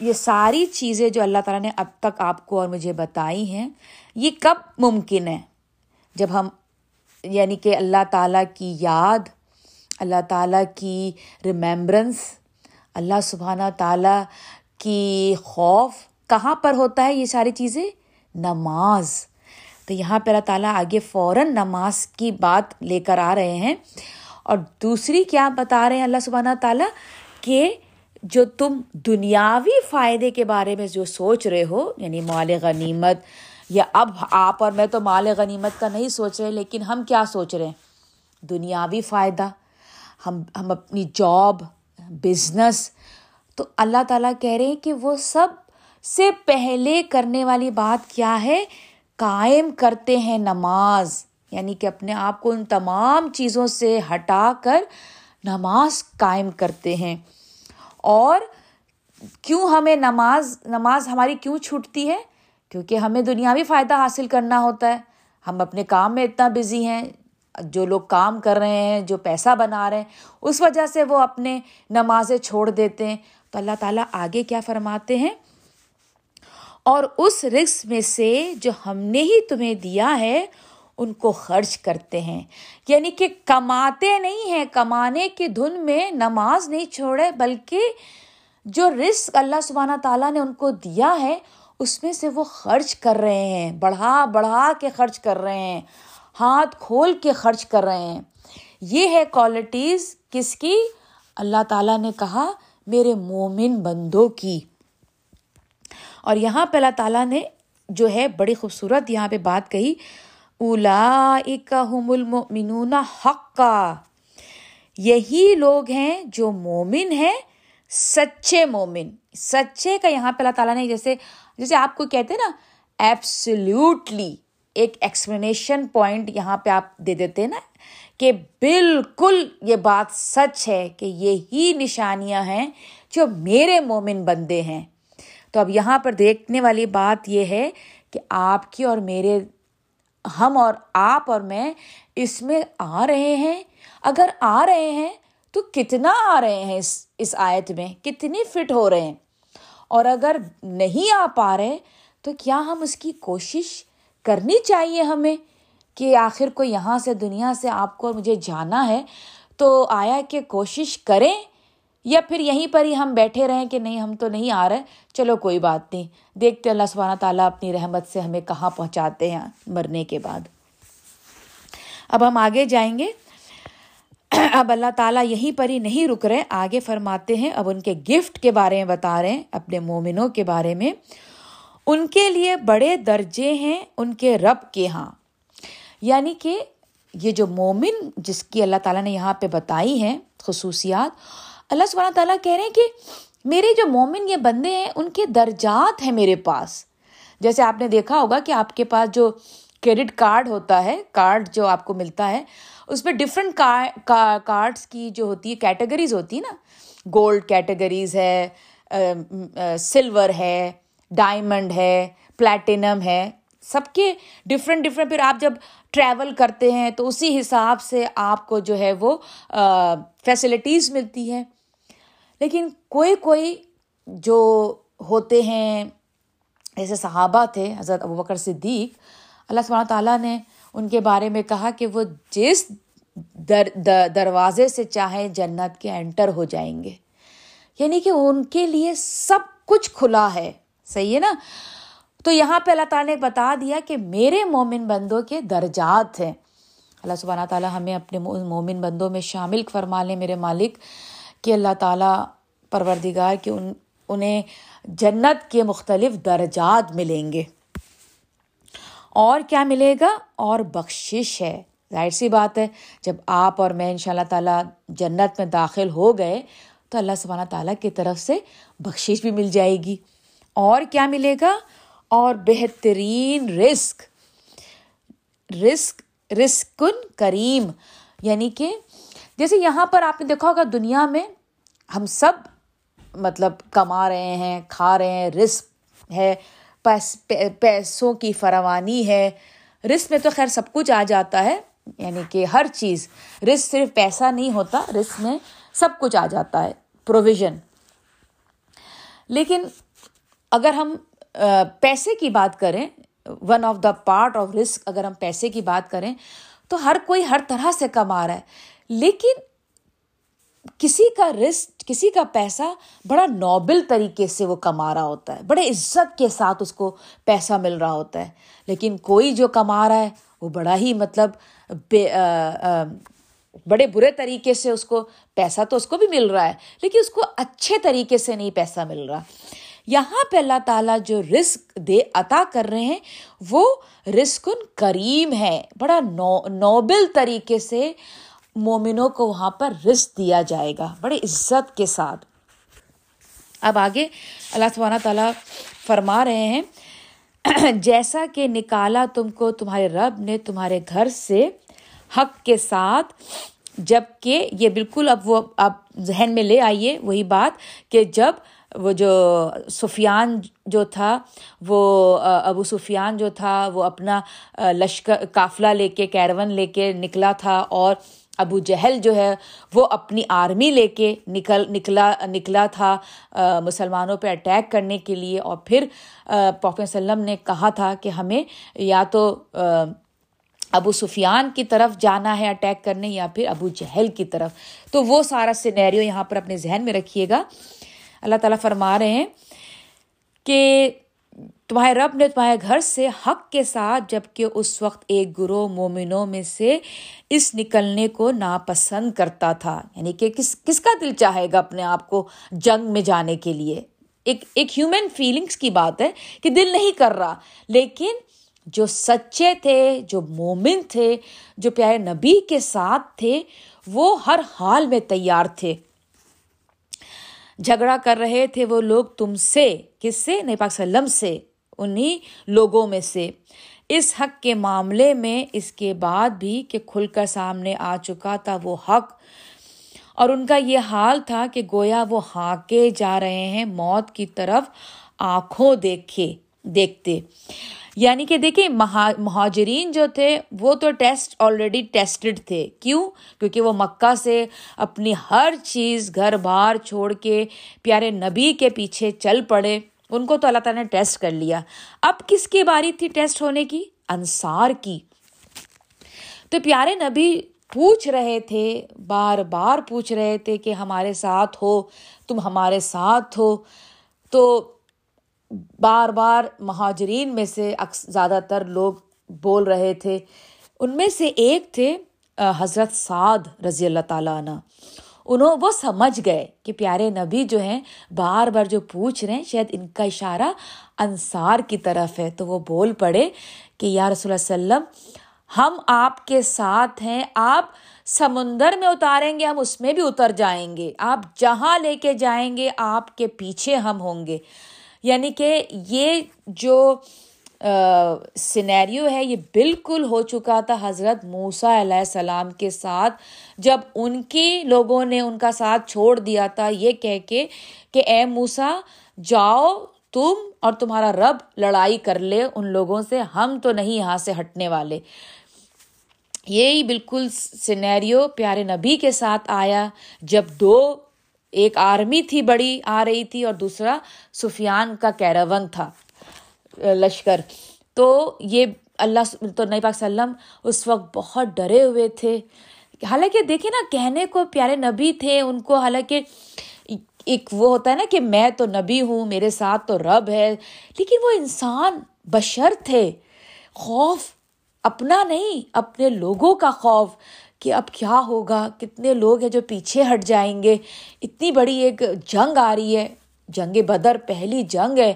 A: یہ ساری چیزیں جو اللہ تعالیٰ نے اب تک آپ کو اور مجھے بتائی ہیں، یہ کب ممکن ہے؟ جب ہم یعنی کہ اللہ تعالیٰ کی یاد، اللہ تعالیٰ کی ریمیمبرنس اللہ سبحانہ تعالیٰ کی خوف کہاں پر ہوتا ہے یہ ساری چیزیں؟ نماز۔ تو یہاں پہ اللہ تعالیٰ آگے فوراً نماز کی بات لے کر آ رہے ہیں۔ اور دوسری کیا بتا رہے ہیں اللہ سبحانہ تعالیٰ کہ جو تم دنیاوی فائدے کے بارے میں جو سوچ رہے ہو یعنی مال غنیمت یا اب آپ اور میں تو مال غنیمت کا نہیں سوچ رہے، لیکن ہم کیا سوچ رہے ہیں؟ دنیاوی فائدہ۔ ہم ہم اپنی جاب بزنس تو اللہ تعالیٰ کہہ رہے ہیں کہ وہ سب سے پہلے کرنے والی بات کیا ہے؟ قائم کرتے ہیں نماز یعنی کہ اپنے آپ کو ان تمام چیزوں سے ہٹا کر نماز قائم کرتے ہیں۔ اور کیوں ہمیں نماز نماز ہماری کیوں چھوٹتی ہے؟ کیونکہ ہمیں دنیاوی فائدہ حاصل کرنا ہوتا ہے۔ ہم اپنے کام میں اتنا بزی ہیں جو لوگ کام کر رہے ہیں، جو پیسہ بنا رہے ہیں، اس وجہ سے وہ اپنے نمازیں چھوڑ دیتے ہیں۔ تو اللہ تعالیٰ آگے کیا فرماتے ہیں؟ اور اس رقص میں سے جو ہم نے ہی تمہیں دیا ہے، ان کو خرچ کرتے ہیں۔ یعنی کہ کماتے نہیں ہیں، کمانے کی دھن میں نماز نہیں چھوڑے، بلکہ جو رزق اللہ سبحانہ تعالیٰ نے ان کو دیا ہے، اس میں سے وہ خرچ کر رہے ہیں۔ بڑھا بڑھا کے خرچ کر رہے ہیں۔ ہاتھ کھول کے خرچ کر رہے ہیں۔ یہ ہے کوالٹیز کس کی؟ اللہ تعالیٰ نے کہا، میرے مومن بندوں کی۔ اور یہاں پہ اللہ تعالیٰ نے جو ہے بڑی خوبصورت یہاں پہ بات کہی اولا ہم المؤمنون حق کا یہی لوگ ہیں جو مومن ہیں، سچے مومن۔ سچے کا یہاں پہ اللہ تعالیٰ نے جیسے جیسے آپ کو کہتے ہیں نا ایبسلیوٹلی ایک ایکسپلینیشن پوائنٹ یہاں پہ آپ دے دیتے ہیں نا کہ بالکل یہ بات سچ ہے کہ یہی نشانیاں ہیں جو میرے مومن بندے ہیں۔ تو اب یہاں پر دیکھنے والی بات یہ ہے کہ آپ کی اور میرے، ہم اور آپ اور میں اس میں آ رہے ہیں۔ اگر آ رہے ہیں تو کتنا آ رہے ہیں اس اس آیت میں؟ کتنی فٹ ہو رہے ہیں؟ اور اگر نہیں آ پا رہے تو کیا ہم اس کی کوشش کرنی چاہیے ہمیں کہ آخر کو یہاں سے دنیا سے آپ کو مجھے جانا ہے، تو آیا کہ کوشش کریں یا پھر یہیں پر ہی ہم بیٹھے رہیں کہ نہیں، ہم تو نہیں آ رہے۔ چلو کوئی بات نہیں۔ دیکھتے اللہ سبحانہ تعالیٰ اپنی رحمت سے ہمیں کہاں پہنچاتے ہیں مرنے کے بعد۔ اب ہم آگے جائیں گے۔ اب اللہ تعالیٰ یہیں پر ہی نہیں رک رہے، آگے فرماتے ہیں، اب ان کے گفٹ کے بارے میں بتا رہے ہیں، اپنے مومنوں کے بارے میں۔ ان کے لیے بڑے درجے ہیں ان کے رب کے ہاں۔ یعنی کہ یہ جو مومن جس کی اللہ تعالیٰ نے یہاں پہ بتائی ہیں خصوصیات، اللہ سبحانہ تعالیٰ کہہ رہے ہیں کہ میرے جو مومن یہ بندے ہیں، ان کے درجات ہیں میرے پاس۔ جیسے آپ نے دیکھا ہوگا کہ آپ کے پاس جو کریڈٹ کارڈ ہوتا ہے، کارڈ جو آپ کو ملتا ہے، اس پہ ڈفرینٹ کارڈس کی جو ہوتی ہے کیٹیگریز ہوتی ہے نا۔ گولڈ کیٹیگریز ہے سلور ہے۔ ڈائمنڈ ہے پلیٹینم ہے، سب کے ڈفرینٹ ڈفرینٹ پھر آپ جب ٹریول کرتے ہیں تو اسی حساب سے آپ کو جو ہے وہ فیسلٹیز ملتی ہے لیکن کوئی کوئی جو ہوتے ہیں، جیسے صحابہ تھے، حضرت ابو بکر صدیق، اللہ سبحانہ تعالیٰ نے ان کے بارے میں کہا کہ وہ جس در دروازے سے چاہے جنت کے انٹر ہو جائیں گے۔ یعنی کہ ان کے لیے سب کچھ کھلا ہے۔ صحیح ہے نا؟ تو یہاں پہ اللہ تعالیٰ نے بتا دیا کہ میرے مومن بندوں کے درجات ہیں۔ اللہ سبحانہ تعالیٰ ہمیں اپنے مومن بندوں میں شامل فرما لیں میرے مالک، کہ اللہ تعالیٰ پروردگار کہ ان، انہیں جنت کے مختلف درجات ملیں گے۔ اور کیا ملے گا؟ اور بخشش ہے۔ ظاہر سی بات ہے، جب آپ اور میں ان شاء اللہ تعالیٰ جنت میں داخل ہو گئے، تو اللہ سبحانہ تعالیٰ کی طرف سے بخشش بھی مل جائے گی۔ اور کیا ملے گا؟ اور بہترین رسک رسک رسکن کریم۔ یعنی کہ جیسے یہاں پر آپ نے دیکھا ہوگا دنیا میں ہم سب مطلب کما رہے ہیں، کھا رہے ہیں رسک ہے پیسوں کی فراوانی ہے۔ رسک میں تو خیر سب کچھ آ جاتا ہے۔ یعنی کہ ہر چیز رسک صرف پیسہ نہیں ہوتا رسک میں سب کچھ آ جاتا ہے پروویژن لیکن اگر ہم پیسے کی بات کریں one of the part of risk اگر ہم پیسے کی بات کریں، تو ہر کوئی ہر طرح سے کما رہا ہے۔ لیکن کسی کا رسک، کسی کا پیسہ بڑا نوبل طریقے سے وہ کما رہا ہوتا ہے۔ بڑے عزت کے ساتھ اس کو پیسہ مل رہا ہوتا ہے۔ لیکن کوئی جو کما رہا ہے، وہ بڑا ہی مطلب بڑے برے طریقے سے اس کو پیسہ تو اس کو بھی مل رہا ہے، لیکن اس کو اچھے طریقے سے نہیں پیسہ مل رہا۔ یہاں پہ اللہ تعالیٰ جو رسک دے عطا کر رہے ہیں، وہ رسک کریم ہے۔ بڑا نو، نوبل طریقے سے مومنوں کو وہاں پر رزق دیا جائے گا۔ بڑے عزت کے ساتھ۔ اب آگے اللہ سبحانہ تعالیٰ فرما رہے ہیں، جیسا کہ نکالا تم کو تمہارے رب نے تمہارے گھر سے حق کے ساتھ، جبکہ یہ بالکل اب وہ، اب ذہن میں لے آئیے وہی بات کہ جب وہ جو سفیان جو تھا، وہ ابو سفیان جو تھا، وہ اپنا لشکر، قافلہ لے کے، کیرون لے کے نکلا تھا اور ابو جہل جو ہے، وہ اپنی آرمی لے کے نکل، نکلا نکلا تھا مسلمانوں پہ اٹیک کرنے کے لیے اور پھر پاک وسلم نے کہا تھا کہ ہمیں یا تو ابو سفیان کی طرف جانا ہے اٹیک کرنے یا پھر ابو جہل کی طرف۔ تو وہ سارا سینیریو یہاں پر اپنے ذہن میں رکھیے گا۔ اللہ تعالیٰ فرما رہے ہیں کہ تمہارے رب نے تمہارے گھر سے حق کے ساتھ جبکہ اس وقت ایک گروہ مومنوں میں سے اس نکلنے کو ناپسند کرتا تھا۔ یعنی کہ کس کس کا دل چاہے گا اپنے آپ کو جنگ میں جانے کے لیے؟ ایک ایک ہیومن فیلنگس کی بات ہے کہ دل نہیں کر رہا۔ لیکن جو سچے تھے، جو مومن تھے، جو پیارے نبی کے ساتھ تھے، وہ ہر حال میں تیار تھے۔ جھگڑا کر رہے تھے وہ لوگ تم سے، کس سے؟ نئی پاک سلم سے انہیں لوگوں میں سے۔ اس حق کے معاملے میں اس کے بعد بھی کہ کھل کر سامنے آ چکا تھا وہ حق۔ اور ان کا یہ حال تھا کہ گویا وہ ہانکے جا رہے ہیں موت کی طرف آنکھوں دیکھے، دیکھتے۔ یعنی کہ دیکھیں مہاجرین جو تھے، وہ تو ٹیسٹ آلریڈی ٹیسٹڈ تھے۔ کیوں؟ کیونکہ وہ مکہ سے اپنی ہر چیز گھر بار چھوڑ کے پیارے نبی کے پیچھے چل پڑے۔ ان کو تو اللہ تعالیٰ نے ٹیسٹ کر لیا۔ اب کس کی باری تھی ٹیسٹ ہونے کی؟ انصار کی۔ تو پیارے نبی پوچھ رہے تھے، بار بار پوچھ رہے تھے کہ ہمارے ساتھ ہو، تم ہمارے ساتھ ہو۔ تو بار بار مہاجرین میں سے زیادہ تر لوگ بول رہے تھے۔ ان میں سے ایک تھے حضرت سعد رضی اللہ تعالیٰ عنہ۔ انہوں وہ سمجھ گئے کہ پیارے نبی جو ہیں، بار بار جو پوچھ رہے ہیں، شاید ان کا اشارہ انصار کی طرف ہے۔ تو وہ بول پڑے کہ، یا رسول اللہ وسلم، ہم آپ کے ساتھ ہیں، آپ سمندر میں اتاریں گے، ہم اس میں بھی اتر جائیں گے۔ آپ جہاں لے کے جائیں گے، آپ کے پیچھے ہم ہوں گے۔ یعنی کہ یہ جو سینیریو ہے، یہ بالکل ہو چکا تھا حضرت موسا علیہ السلام کے ساتھ، جب ان کی لوگوں نے ان کا ساتھ چھوڑ دیا تھا، یہ کہہ کے کہ اے موسا جاؤ تم اور تمہارا رب لڑائی کر لے، ان لوگوں سے ہم تو نہیں یہاں سے ہٹنے والے۔ یہی بالکل سینیریو پیارے نبی کے ساتھ آیا، جب دو ایک آرمی تھی بڑی، آ رہی تھی اور دوسرا سفیان کا کیراون تھا لشکر۔ تو یہ اللہ تو نئی پاک وسلم اس وقت بہت ڈرے ہوئے تھے۔ حالانکہ دیکھیں نا، کہنے کو پیارے نبی تھے، ان کو حالانکہ ایک وہ ہوتا ہے نا کہ میں تو نبی ہوں، میرے ساتھ تو رب ہے، لیکن وہ انسان بشر تھے۔ خوف، اپنا نہیں، اپنے لوگوں کا خوف۔ کہ اب کیا ہوگا؟ کتنے لوگ ہیں جو پیچھے ہٹ جائیں گے؟ اتنی بڑی ایک جنگ آ رہی ہے، جنگ بدر پہلی جنگ ہے۔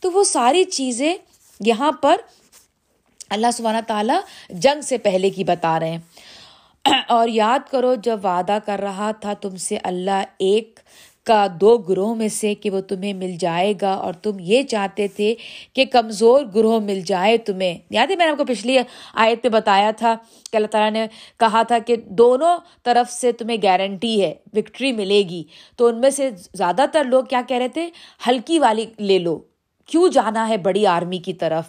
A: تو وہ ساری چیزیں یہاں پر اللہ سبحانہ تعالیٰ جنگ سے پہلے کی بتا رہے ہیں۔ اور یاد کرو، جب وعدہ کر رہا تھا تم سے اللہ ایک کا دو گروہ میں سے کہ وہ تمہیں مل جائے گا اور تم یہ چاہتے تھے کہ کمزور گروہ مل جائے تمہیں۔ یاد ہے میں نے آپ کو پچھلی آیت پہ بتایا تھا کہ اللہ تعالیٰ نے کہا تھا کہ دونوں طرف سے تمہیں گارنٹی ہے وکٹری ملے گی۔ تو ان میں سے زیادہ تر لوگ کیا کہہ رہے تھے؟ ہلکی والی لے لو۔ کیوں جانا ہے بڑی آرمی کی طرف؟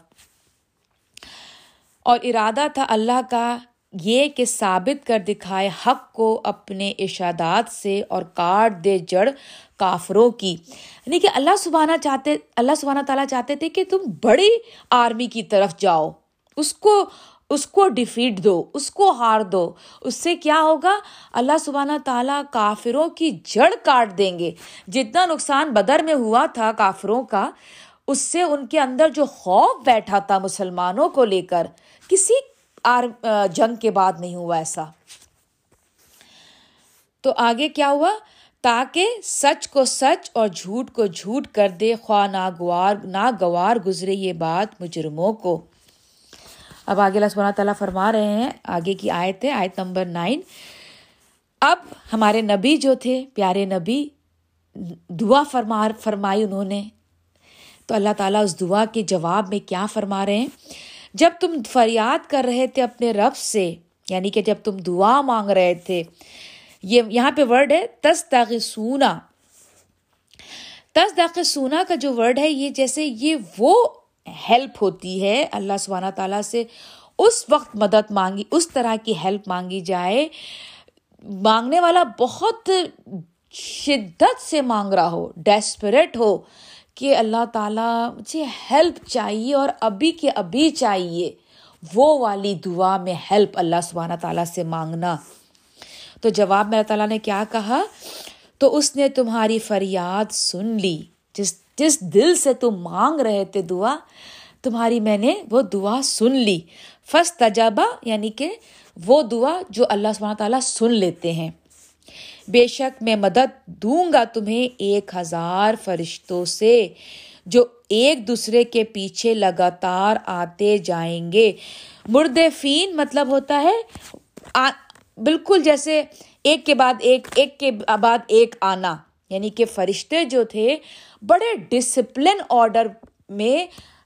A: اور ارادہ تھا اللہ کا یہ کہ ثابت کر دکھائے حق کو اپنے اشادات سے اور کاٹ دے جڑ کافروں کی۔ یعنی کہ اللہ سبحانہ چاہتے، اللہ سبحانہ تعالیٰ چاہتے تھے کہ تم بڑی آرمی کی طرف جاؤ۔ اس کو اس کو ڈیفیٹ دو، اس کو ہار دو۔ اس سے کیا ہوگا؟ اللہ سبحانہ تعالیٰ کافروں کی جڑ کاٹ دیں گے۔ جتنا نقصان بدر میں ہوا تھا کافروں کا، اس سے ان کے اندر جو خوف بیٹھا تھا مسلمانوں کو لے کر، کسی آر جنگ کے بعد نہیں ہوا ایسا۔ تو آگے کیا ہوا؟ تاکہ سچ کو سچ اور جھوٹ کو جھوٹ کر دے، خواہ ناگوار ناگوار گزرے یہ بات مجرموں کو۔ اب آگے اللہ سبحانہ تعالیٰ فرما رہے ہیں، آگے کی آیت ہے، آیت نمبر نائن۔ اب ہمارے نبی جو تھے، پیارے نبی، دعا فرما، فرمائی انہوں نے۔ تو اللہ تعالیٰ اس دعا کے جواب میں کیا فرما رہے ہیں؟ جب تم فریاد کر رہے تھے اپنے رب سے یعنی کہ جب تم دعا مانگ رہے تھے، یہ یہاں پہ ورڈ ہے تس داغ سونا تس داغ سونا کا جو ورڈ ہے، یہ جیسے یہ وہ ہیلپ ہوتی ہے، اللہ سبحانہ تعالیٰ سے اس وقت مدد مانگی، اس طرح کی ہیلپ مانگی جائے۔ مانگنے والا بہت شدت سے مانگ رہا ہو ڈیسپریٹ ہو۔ کہ اللہ تعالیٰ مجھے ہیلپ چاہیے اور ابھی کے ابھی چاہیے۔ وہ والی دعا میں ہیلپ اللہ سبحانہ تعالیٰ سے مانگنا۔ تو جواب میں اللہ تعالیٰ نے کیا کہا؟ تو اس نے تمہاری فریاد سن لی۔ جس جس دل سے تم مانگ رہے تھے دعا، تمہاری میں نے وہ دعا سن لی۔ فس تجابہ یعنی کہ وہ دعا جو اللہ سبحانہ تعالیٰ سن لیتے ہیں۔ بے شک میں مدد دوں گا تمہیں ایک ہزار فرشتوں سے جو ایک دوسرے کے پیچھے لگاتار آتے جائیں گے۔ مردفین مطلب ہوتا ہے بالکل جیسے ایک کے بعد ایک ایک کے بعد ایک آنا۔ یعنی کہ فرشتے جو تھے، بڑے ڈسپلن آرڈر میں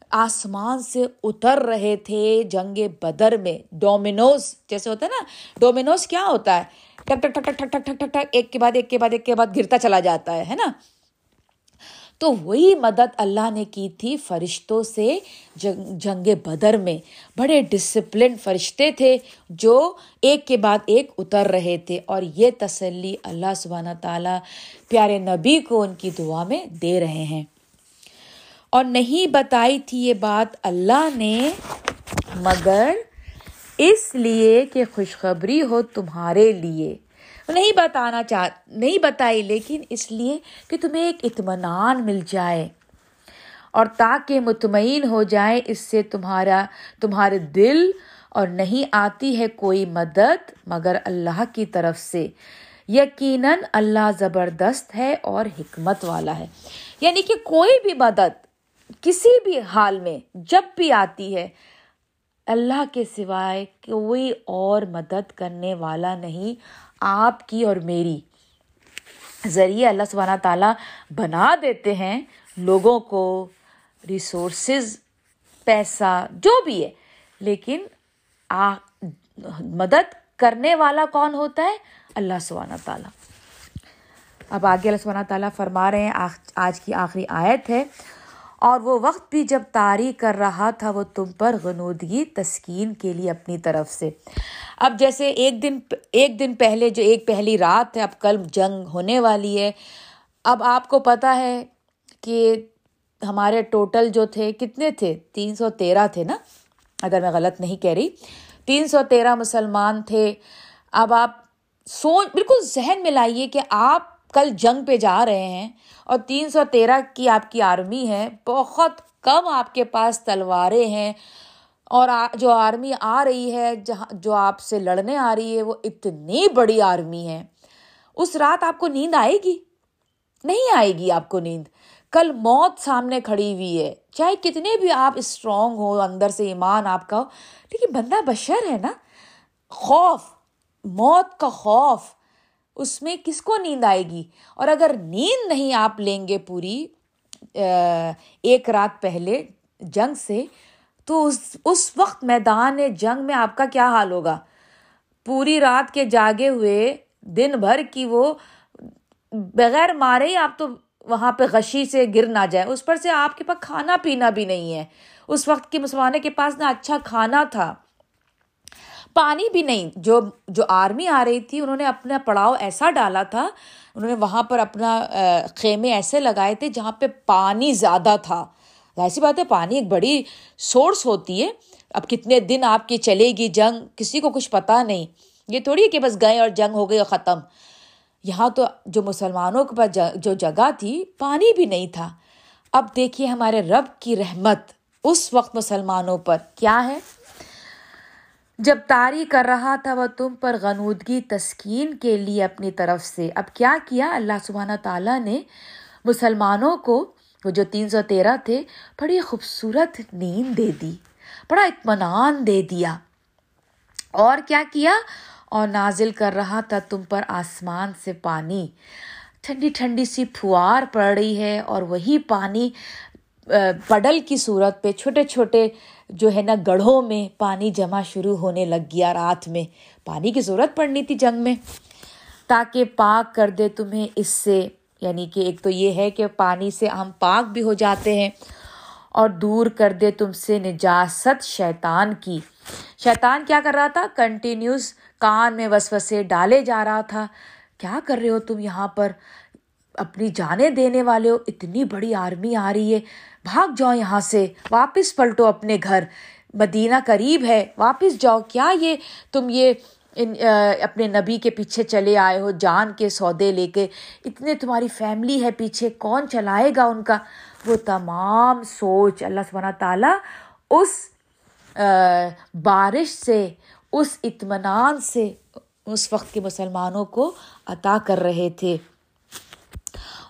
A: آسمان سے اتر رہے تھے جنگ بدر میں۔ ڈومینوز، جیسے ہوتا ہے نا، ڈومینوز کیا ہوتا ہے؟ ٹک ٹک ٹک ٹک ٹک ٹک ٹک ٹک ٹک ایک کے بعد ایک کے بعد ایک کے بعد گرتا چلا جاتا ہے نا؟ تو وہی مدد اللہ نے کی تھی فرشتوں سے جنگ بدر میں۔ بڑے ڈسپلن فرشتے تھے جو ایک کے بعد ایک اتر رہے تھے۔ اور یہ تسلی اللہ سبحانہ تعالیٰ پیارے نبی کو ان کی دعا میں دے رہے ہیں۔ اور نہیں بتائی تھی یہ بات اللہ نے، مگر اس لیے کہ خوشخبری ہو تمہارے لیے۔ نہیں بتانا چاہ، نہیں بتائی، لیکن اس لیے کہ تمہیں ایک اطمینان مل جائے۔ اور تاکہ مطمئن ہو جائے، اس سے تمہارا، تمہارے دل اور نہیں آتی ہے کوئی مدد مگر اللہ کی طرف سے۔ یقیناً اللہ زبردست ہے اور حکمت والا ہے۔ یعنی کہ کوئی بھی مدد کسی بھی حال میں جب بھی آتی ہے اللہ کے سوائے کوئی اور مدد کرنے والا نہیں، آپ کی اور میری۔ ذریعے اللہ سبحانہ تعالیٰ بنا دیتے ہیں لوگوں کو ریسورسز پیسہ، جو بھی ہے۔ لیکن آ، مدد کرنے والا کون ہوتا ہے؟ اللہ سبحانہ تعالیٰ۔ اب آگے اللہ سبحانہ تعالیٰ فرما رہے ہیں آج کی آخری آیت ہے۔ اور وہ وقت بھی جب تاری کر رہا تھا وہ تم پر غنودگی، تسکین کے لیے اپنی طرف سے۔ اب جیسے ایک دن ایک دن پہلے جو ایک پہلی رات ہے، اب کل جنگ ہونے والی ہے۔ اب آپ کو پتہ ہے کہ ہمارے ٹوٹل جو تھے، کتنے تھے؟ تین سو تیرہ تھے نا؟ اگر میں غلط نہیں کہہ رہی۔ تین سو تیرہ مسلمان تھے۔ اب آپ سوچ بالکل ذہن میں لائیے کہ آپ کل جنگ پہ جا رہے ہیں اور تین سو تیرہ کی آپ کی آرمی ہے، بہت کم آپ کے پاس تلواریں ہیں اور جو آرمی آ رہی ہے، جہاں جو آپ سے لڑنے آ رہی ہے، وہ اتنی بڑی آرمی ہے۔ اس رات آپ کو نیند آئے گی؟ نہیں آئے گی آپ کو نیند۔ کل موت سامنے کھڑی ہوئی ہے۔ چاہے کتنے بھی آپ اسٹرانگ ہو اندر سے ایمان آپ کا ہو، لیکن بندہ بشر ہے نا۔ خوف، موت کا خوف۔ اس میں کس کو نیند آئے گی؟ اور اگر نیند نہیں آپ لیں گے پوری ایک رات پہلے جنگ سے، تو اس اس وقت میدان جنگ میں آپ کا کیا حال ہوگا؟ پوری رات کے جاگے ہوئے، دن بھر کی وہ بغیر مارے ہی آپ تو وہاں پہ غشی سے گر نہ جائے اس پر سے آپ کے پاس کھانا پینا بھی نہیں ہے۔ اس وقت کے مسلمانوں کے پاس نہ اچھا کھانا تھا۔ پانی بھی نہیں۔ جو جو آرمی آ رہی تھی، انہوں نے اپنا پڑاؤ ایسا ڈالا تھا، انہوں نے وہاں پر اپنا خیمے ایسے لگائے تھے جہاں پہ پانی زیادہ تھا۔ ایسی بات ہے، پانی ایک بڑی سورس ہوتی ہے۔ اب کتنے دن آپ کی چلے گی جنگ، کسی کو کچھ پتہ نہیں۔ یہ تھوڑی ہے کہ بس گئے اور جنگ ہو گئی اور ختم۔ یہاں تو جو مسلمانوں کے پاس جو جگہ تھی، پانی بھی نہیں تھا۔ اب دیکھیے ہمارے رب کی رحمت، اس وقت مسلمانوں پر کیا ہے؟ جب تاری کر رہا تھا وہ تم پر غنودگی تسکین کے لیے اپنی طرف سے۔ اب کیا کیا؟ اللہ سبحانہ تعالیٰ نے مسلمانوں کو، وہ جو تین سو تیرہ تھے، بڑی خوبصورت نیند دے دی، بڑا اطمینان دے دیا۔ اور کیا کیا؟ اور نازل کر رہا تھا تم پر آسمان سے پانی۔ ٹھنڈی ٹھنڈی سی پھوار پڑ رہی ہے اور وہی پانی پڈل کی صورت پہ، چھوٹے چھوٹے جو ہے نا گڑھوں میں پانی جمع شروع ہونے لگ گیا رات میں۔ پانی کی ضرورت پڑنی تھی جنگ میں۔ تاکہ پاک کر دے تمہیں اس سے۔ یعنی کہ ایک تو یہ ہے کہ پانی سے ہم پاک بھی ہو جاتے ہیں اور دور کر دے تم سے نجاست شیطان کی۔ شیطان کیا کر رہا تھا؟ کنٹینیوس کان میں وسوسے ڈالے جا رہا تھا۔ کیا کر رہے ہو تم یہاں پر؟ اپنی جانیں دینے والے ہو، اتنی بڑی آرمی آ رہی ہے۔ بھاگ جاؤ یہاں سے، واپس پلٹو اپنے گھر۔ مدینہ قریب ہے، واپس جاؤ۔ کیا یہ تم یہ ان اپنے نبی کے پیچھے چلے آئے ہو، جان کے سودے لے کے؟ اتنے تمہاری فیملی ہے پیچھے، کون چلائے گا ان کا؟ وہ تمام سوچ اللہ سبحانہ تعالیٰ اس بارش سے، اس اطمینان سے، اس وقت کے مسلمانوں کو عطا کر رہے تھے۔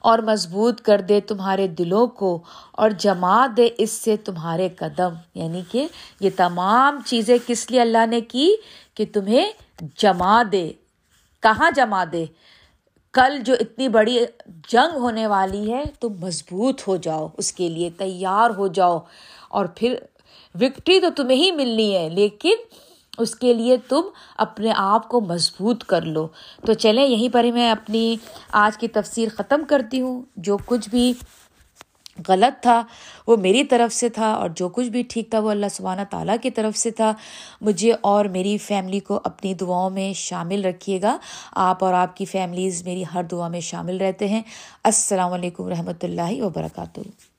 A: اور مضبوط کر دے تمہارے دلوں کو اور جما دے اس سے تمہارے قدم۔ یعنی کہ یہ تمام چیزیں کس لیے اللہ نے کی؟ کہ تمہیں جما دے۔ کہاں جما دے؟ کل جو اتنی بڑی جنگ ہونے والی ہے، تم مضبوط ہو جاؤ، اس کے لیے تیار ہو جاؤ۔ اور پھر وکٹری تو تمہیں ہی ملنی ہے، لیکن اس کے لیے تم اپنے آپ کو مضبوط کر لو۔ تو چلیں، یہیں پر ہی میں اپنی آج کی تفسیر ختم کرتی ہوں۔ جو کچھ بھی غلط تھا وہ میری طرف سے تھا اور جو کچھ بھی ٹھیک تھا وہ اللہ سبحانہ تعالیٰ کی طرف سے تھا۔ مجھے اور میری فیملی کو اپنی دعاؤں میں شامل رکھیے گا۔ آپ اور آپ کی فیملیز میری ہر دعا میں شامل رہتے ہیں۔ السلام علیکم رحمۃ اللہ وبرکاتہ۔